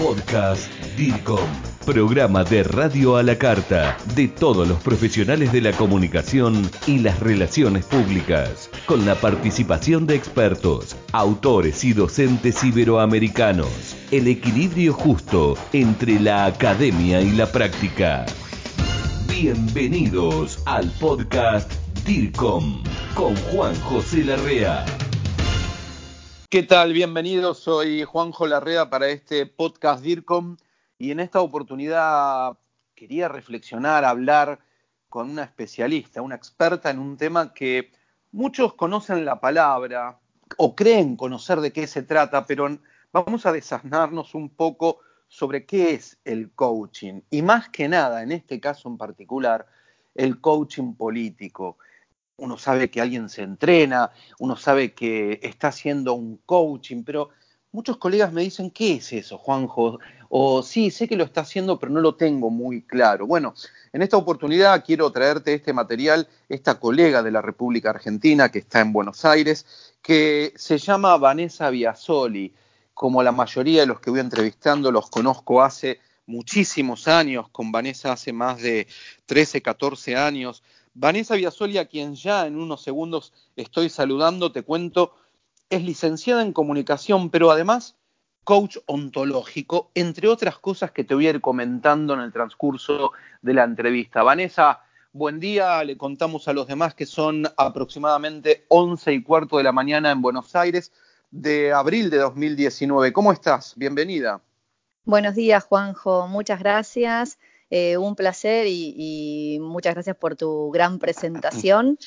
Podcast DIRCOM, programa de radio a la carta de todos los profesionales de la comunicación y las relaciones públicas, con la participación de expertos, autores y docentes iberoamericanos. El equilibrio justo entre la academia y la práctica. Bienvenidos al podcast DIRCOM con Juan José Larrea. ¿Qué tal? Bienvenidos, soy Juanjo Larrea para este podcast DIRCOM. Y en esta oportunidad quería reflexionar, hablar con una especialista, una experta en un tema que muchos conocen la palabra o creen conocer de qué se trata, pero vamos a desasnarnos un poco sobre qué es el coaching. Y más que nada, en este caso en particular, el coaching político uno sabe que alguien se entrena, uno sabe que está haciendo un coaching, pero muchos colegas me dicen, ¿qué es eso, Juanjo? O sí, sé que lo está haciendo, pero no lo tengo muy claro. Bueno, en esta oportunidad quiero traerte este material, esta colega de la República Argentina que está en Buenos Aires, que se llama Vanessa Biasoli. Como la mayoría de los que voy entrevistando los conozco hace muchísimos años, con Vanessa hace más de 13, 14 años. Vanessa Biasoli, a quien ya en unos segundos estoy saludando, te cuento, es licenciada en comunicación, pero además coach ontológico, entre otras cosas que te voy a ir comentando en el transcurso de la entrevista. Vanessa, buen día, le contamos a los demás que son aproximadamente 11 y cuarto de la mañana en Buenos Aires de abril de 2019. ¿Cómo estás? Bienvenida. Buenos días, Juanjo. Muchas gracias. Eh, un placer y, muchas gracias por tu gran presentación.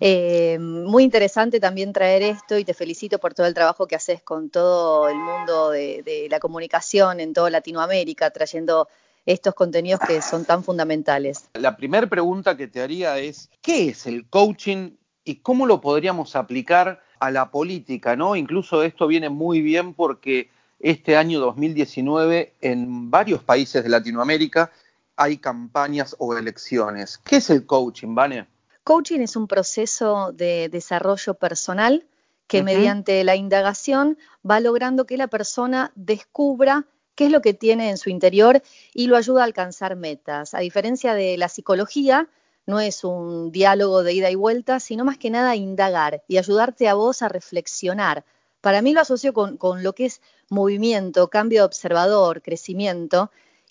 Eh, muy interesante también traer esto y te felicito por todo el trabajo que haces con todo el mundo de, la comunicación en toda Latinoamérica, trayendo estos contenidos que son tan fundamentales. La primera pregunta que te haría es, ¿qué es el coaching y cómo lo podríamos aplicar a la política? ¿no? Incluso esto viene muy bien porque este año 2019 en varios países de Latinoamérica hay campañas o elecciones. ¿Qué es el coaching, Vane? Coaching es un proceso de desarrollo personal que mediante la indagación va logrando que la persona descubra qué es lo que tiene en su interior y lo ayuda a alcanzar metas. A diferencia de la psicología, no es un diálogo de ida y vuelta, sino más que nada indagar y ayudarte a vos a reflexionar. Para mí lo asocio con, con lo que es movimiento, cambio de observador, crecimiento,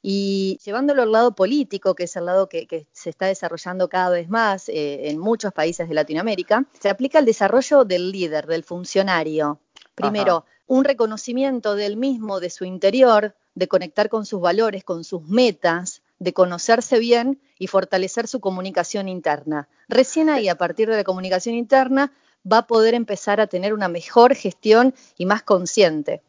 y llevándolo al lado político, que es el lado que, se está desarrollando cada vez más eh, en muchos países de Latinoamérica, se aplica el desarrollo del líder, del funcionario. Primero, un reconocimiento del mismo, de su interior, de conectar con sus valores, con sus metas, de conocerse bien y fortalecer su comunicación interna. Recién ahí, a partir de la comunicación interna, va a poder empezar a tener una mejor gestión y más consciente.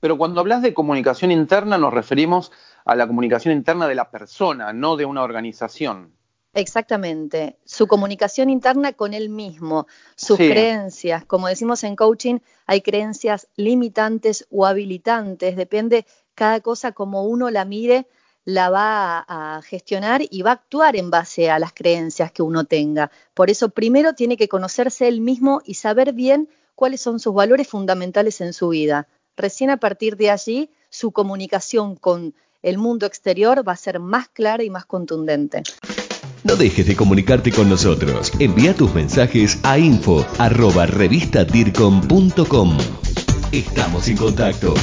Pero cuando hablas de comunicación interna nos referimos a la comunicación interna de la persona, no de una organización. Exactamente, su comunicación interna con él mismo, sus creencias. Como decimos en coaching, hay creencias limitantes o habilitantes, depende cada cosa como uno la mire, la va a gestionar y va a actuar en base a las creencias que uno tenga. Por eso primero tiene que conocerse él mismo y saber bien cuáles son sus valores fundamentales en su vida. Recién a partir de allí, su comunicación con el mundo exterior va a ser más clara y más contundente. No dejes de comunicarte con nosotros. Envía tus mensajes a info arroba Estamos en contacto.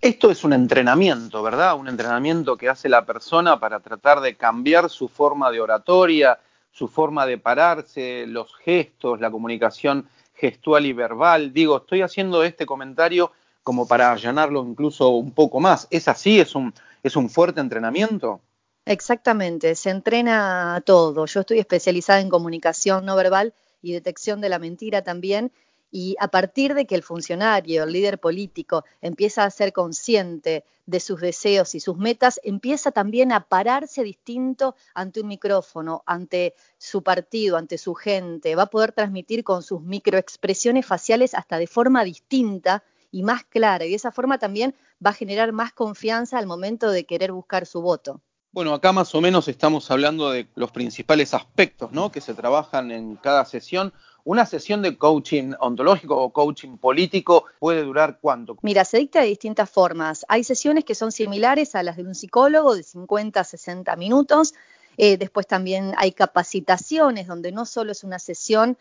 Esto es un entrenamiento, ¿verdad? Un entrenamiento que hace la persona para tratar de cambiar su forma de oratoria, su forma de pararse, los gestos, la comunicación gestual y verbal. Digo, estoy haciendo este comentario como para allanarlo incluso un poco más. ¿Es así? ¿Es un, es un fuerte entrenamiento? Exactamente, se entrena todo. Yo estoy especializada en comunicación no verbal y detección de la mentira también. Y a partir de que el funcionario, el líder político, empieza a ser consciente de sus deseos y sus metas, empieza también a pararse distinto ante un micrófono, ante su partido, ante su gente. Va a poder transmitir con sus microexpresiones faciales hasta de forma distinta y más clara. Y de esa forma también va a generar más confianza al momento de querer buscar su voto. Bueno, acá más o menos estamos hablando de los principales aspectos ¿no? que se trabajan en cada sesión. ¿Una sesión de coaching ontológico o coaching político puede durar cuánto? Mira, se dicta de distintas formas. Hay sesiones que son similares a las de un psicólogo de 50 a 60 minutos. Eh, después también hay capacitaciones donde no solo es una sesión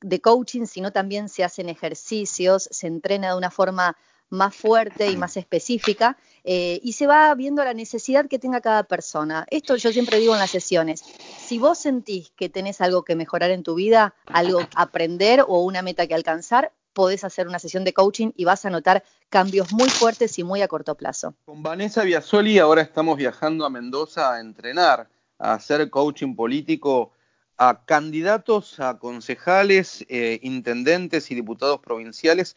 de coaching, sino también se hacen ejercicios, se entrena de una forma más fuerte y más específica eh, y se va viendo la necesidad que tenga cada persona. Esto yo siempre digo en las sesiones, si vos sentís que tenés algo que mejorar en tu vida, algo aprender o una meta que alcanzar, podés hacer una sesión de coaching y vas a notar cambios muy fuertes y muy a corto plazo. Con Vanessa Biasoli ahora estamos viajando a Mendoza a entrenar, a hacer coaching político a candidatos a concejales, eh, intendentes y diputados provinciales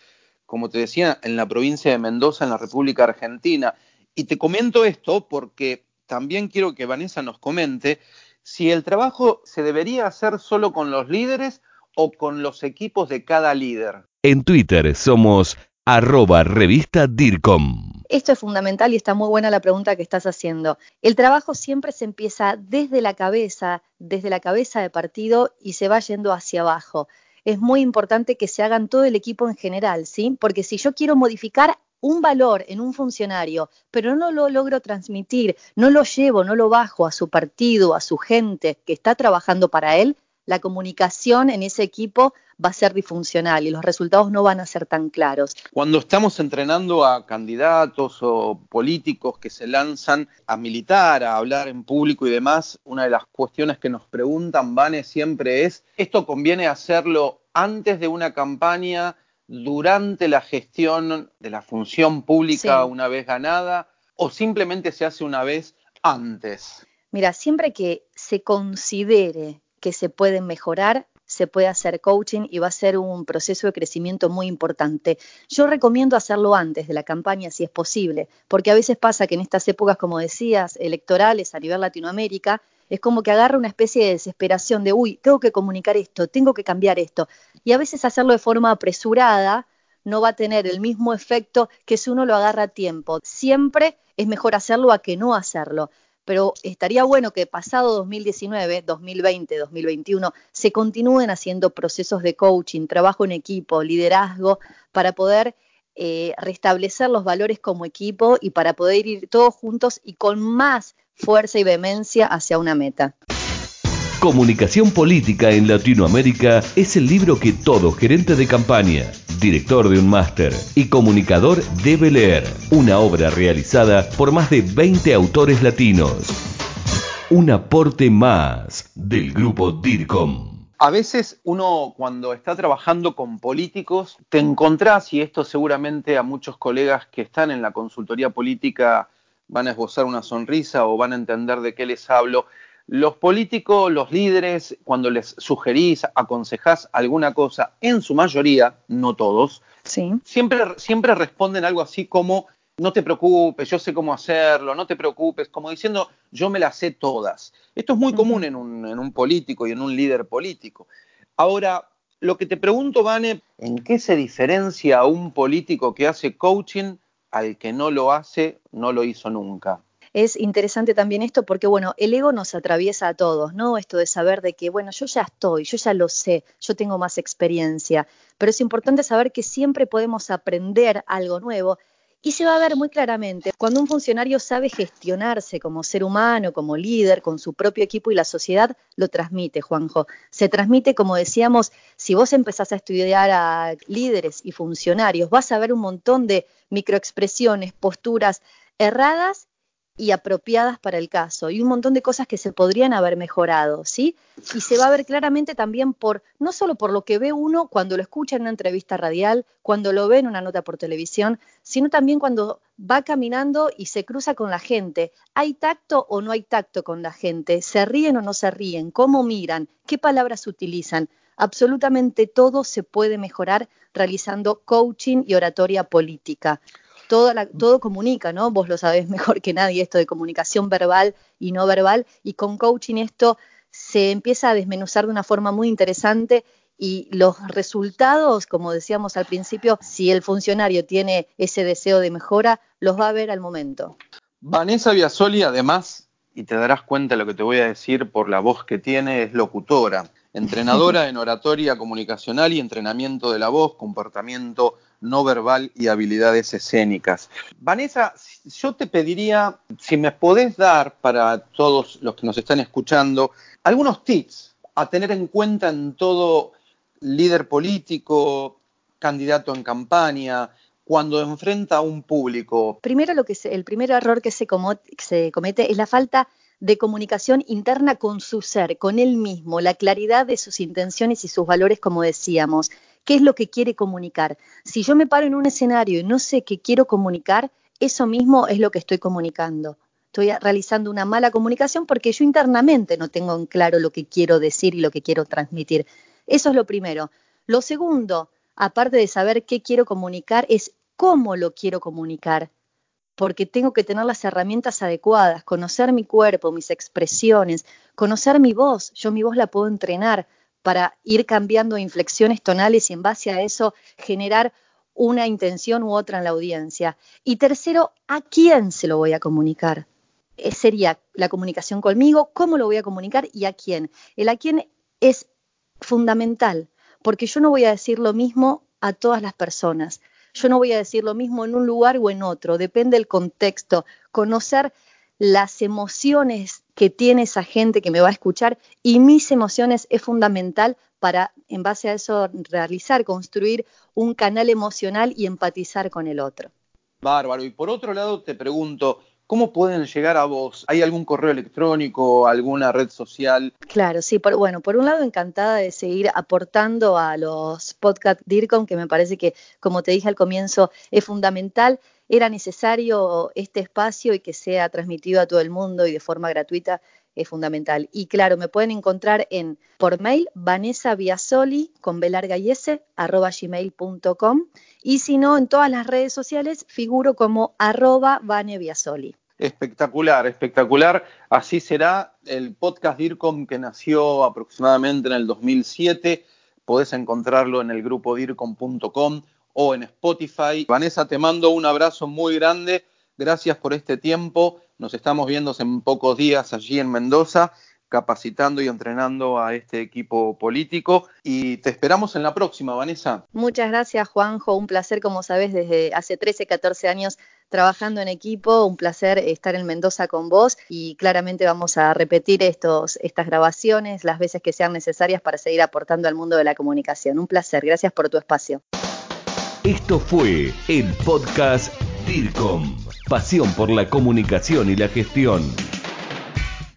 como te decía, en la provincia de Mendoza, en la República Argentina. Y te comento esto porque también quiero que Vanessa nos comente si el trabajo se debería hacer solo con los líderes o con los equipos de cada líder. En Twitter somos arroba revista DIRCOM. Esto es fundamental y está muy buena la pregunta que estás haciendo. El trabajo siempre se empieza desde la cabeza, desde la cabeza de partido y se va yendo hacia abajo es muy importante que se hagan todo el equipo en general, ¿sí? Porque si yo quiero modificar un valor en un funcionario, pero no lo logro transmitir, no lo llevo, no lo bajo a su partido, a su gente que está trabajando para él, la comunicación en ese equipo va a ser disfuncional y los resultados no van a ser tan claros. Cuando estamos entrenando a candidatos o políticos que se lanzan a militar, a hablar en público y demás, una de las cuestiones que nos preguntan, Vane, siempre es, ¿esto conviene hacerlo antes de una campaña, durante la gestión de la función pública una vez ganada, o simplemente se hace una vez antes? Mira, siempre que se considere que se pueden mejorar, se puede hacer coaching y va a ser un proceso de crecimiento muy importante. Yo recomiendo hacerlo antes de la campaña si es posible, porque a veces pasa que en estas épocas, como decías, electorales a nivel Latinoamérica, es como que agarra una especie de desesperación de, uy, tengo que comunicar esto, tengo que cambiar esto. Y a veces hacerlo de forma apresurada no va a tener el mismo efecto que si uno lo agarra a tiempo. Siempre es mejor hacerlo a que no hacerlo pero estaría bueno que pasado 2019, 2020, 2021 se continúen haciendo procesos de coaching, trabajo en equipo, liderazgo, para poder eh, restablecer los valores como equipo y para poder ir todos juntos y con más fuerza y vehemencia hacia una meta. Comunicación Política en Latinoamérica es el libro que todo gerente de campaña, director de un máster y comunicador debe leer. Una obra realizada por más de 20 autores latinos. Un aporte más del grupo DIRCOM. A veces uno cuando está trabajando con políticos, te encontrás, y esto seguramente a muchos colegas que están en la consultoría política van a esbozar una sonrisa o van a entender de qué les hablo, los políticos, los líderes, cuando les sugerís, aconsejás alguna cosa, en su mayoría, no todos, siempre, siempre responden algo así como, no te preocupes, yo sé cómo hacerlo, no te preocupes, como diciendo, yo me las sé todas. Esto es muy común en un, en un político y en un líder político. Ahora, lo que te pregunto, Vane, ¿en qué se diferencia un político que hace coaching al que no lo hace, no lo hizo nunca? Es interesante también esto porque, bueno, el ego nos atraviesa a todos, ¿no? Esto de saber de que, bueno, yo ya estoy, yo ya lo sé, yo tengo más experiencia, pero es importante saber que siempre podemos aprender algo nuevo y se va a ver muy claramente cuando un funcionario sabe gestionarse como ser humano, como líder, con su propio equipo y la sociedad, lo transmite, Juanjo. Se transmite, como decíamos, si vos empezás a estudiar a líderes y funcionarios, vas a ver un montón de microexpresiones, posturas erradas y apropiadas para el caso y un montón de cosas que se podrían haber mejorado, ¿sí? Y se va a ver claramente también por no solo por lo que ve uno cuando lo escucha en una entrevista radial, cuando lo ve en una nota por televisión, sino también cuando va caminando y se cruza con la gente. ¿Hay tacto o no hay tacto con la gente? ¿Se ríen o no se ríen? ¿Cómo miran? ¿Qué palabras utilizan? Absolutamente todo se puede mejorar realizando coaching y oratoria política todo, comunica, ¿no? Vos lo sabés mejor que nadie esto de comunicación verbal y no verbal, y con coaching esto se empieza a desmenuzar de una forma muy interesante y los resultados, como decíamos al principio, si el funcionario tiene ese deseo de mejora, los va a ver al momento. Vanessa Biasoli, además, y te darás cuenta de lo que te voy a decir por la voz que tiene, es locutora. entrenadora en oratoria comunicacional y entrenamiento de la voz, comportamiento no verbal y habilidades escénicas. Vanessa, yo te pediría si me podés dar para todos los que nos están escuchando algunos tips a tener en cuenta en todo líder político, candidato en campaña, cuando enfrenta a un público? Primero, lo que el primer error que se, se comete es la falta de comunicación interna con su ser, con él mismo, la claridad de sus intenciones y sus valores, como decíamos. ¿Qué es lo que quiere comunicar? Si yo me paro en un escenario y no sé qué quiero comunicar, eso mismo es lo que estoy comunicando. Estoy realizando una mala comunicación porque yo internamente no tengo en claro lo que quiero decir y lo que quiero transmitir. Eso es lo primero. Lo segundo, aparte de saber qué quiero comunicar, es cómo lo quiero comunicar, porque tengo que tener las herramientas adecuadas, conocer mi cuerpo, mis expresiones, conocer mi voz. Yo mi voz la puedo entrenar para ir cambiando inflexiones tonales y en base a eso generar una intención u otra en la audiencia. Y tercero, ¿a quién se lo voy a comunicar? Eh, sería la comunicación conmigo, cómo lo voy a comunicar y a quién. El a quién es fundamental porque yo no voy a decir lo mismo a todas las personas. Yo no voy a decir lo mismo en un lugar o en otro, depende del contexto. Conocer las emociones que tiene esa gente que me va a escuchar y mis emociones es fundamental para, en base a eso, realizar, construir un canal emocional y empatizar con el otro. Bárbaro. Y por otro lado, te pregunto, ¿Cómo pueden llegar a vos? ¿Hay algún correo electrónico, alguna red social? Claro, sí. bueno, por un lado encantada de seguir aportando a los podcast DIRCOM, que me parece que, como te dije al comienzo, es fundamental. Era necesario este espacio y que sea transmitido a todo el mundo y de forma gratuita es fundamental. Y claro, me pueden encontrar en por mail Vanessa Biasoli con B larga y S arroba gmail.com y si no, en todas las redes sociales figuro como arroba Vane Biasoli. Espectacular, espectacular. Así será el podcast DIRCOM que nació aproximadamente en el 2007. Podés encontrarlo en el grupo dircom.com o en Spotify. Vanessa, te mando un abrazo muy grande. Gracias por este tiempo. Nos estamos viendo en pocos días allí en Mendoza, capacitando y entrenando a este equipo político. Y te esperamos en la próxima, Vanessa. Muchas gracias, Juanjo. Un placer, como sabes, desde hace 13, 14 años trabajando en equipo. Un placer estar en Mendoza con vos y claramente vamos a repetir estos, estas grabaciones las veces que sean necesarias para seguir aportando al mundo de la comunicación. Un placer. Gracias por tu espacio. Esto fue el podcast DIRCOM. Pasión por la comunicación y la gestión.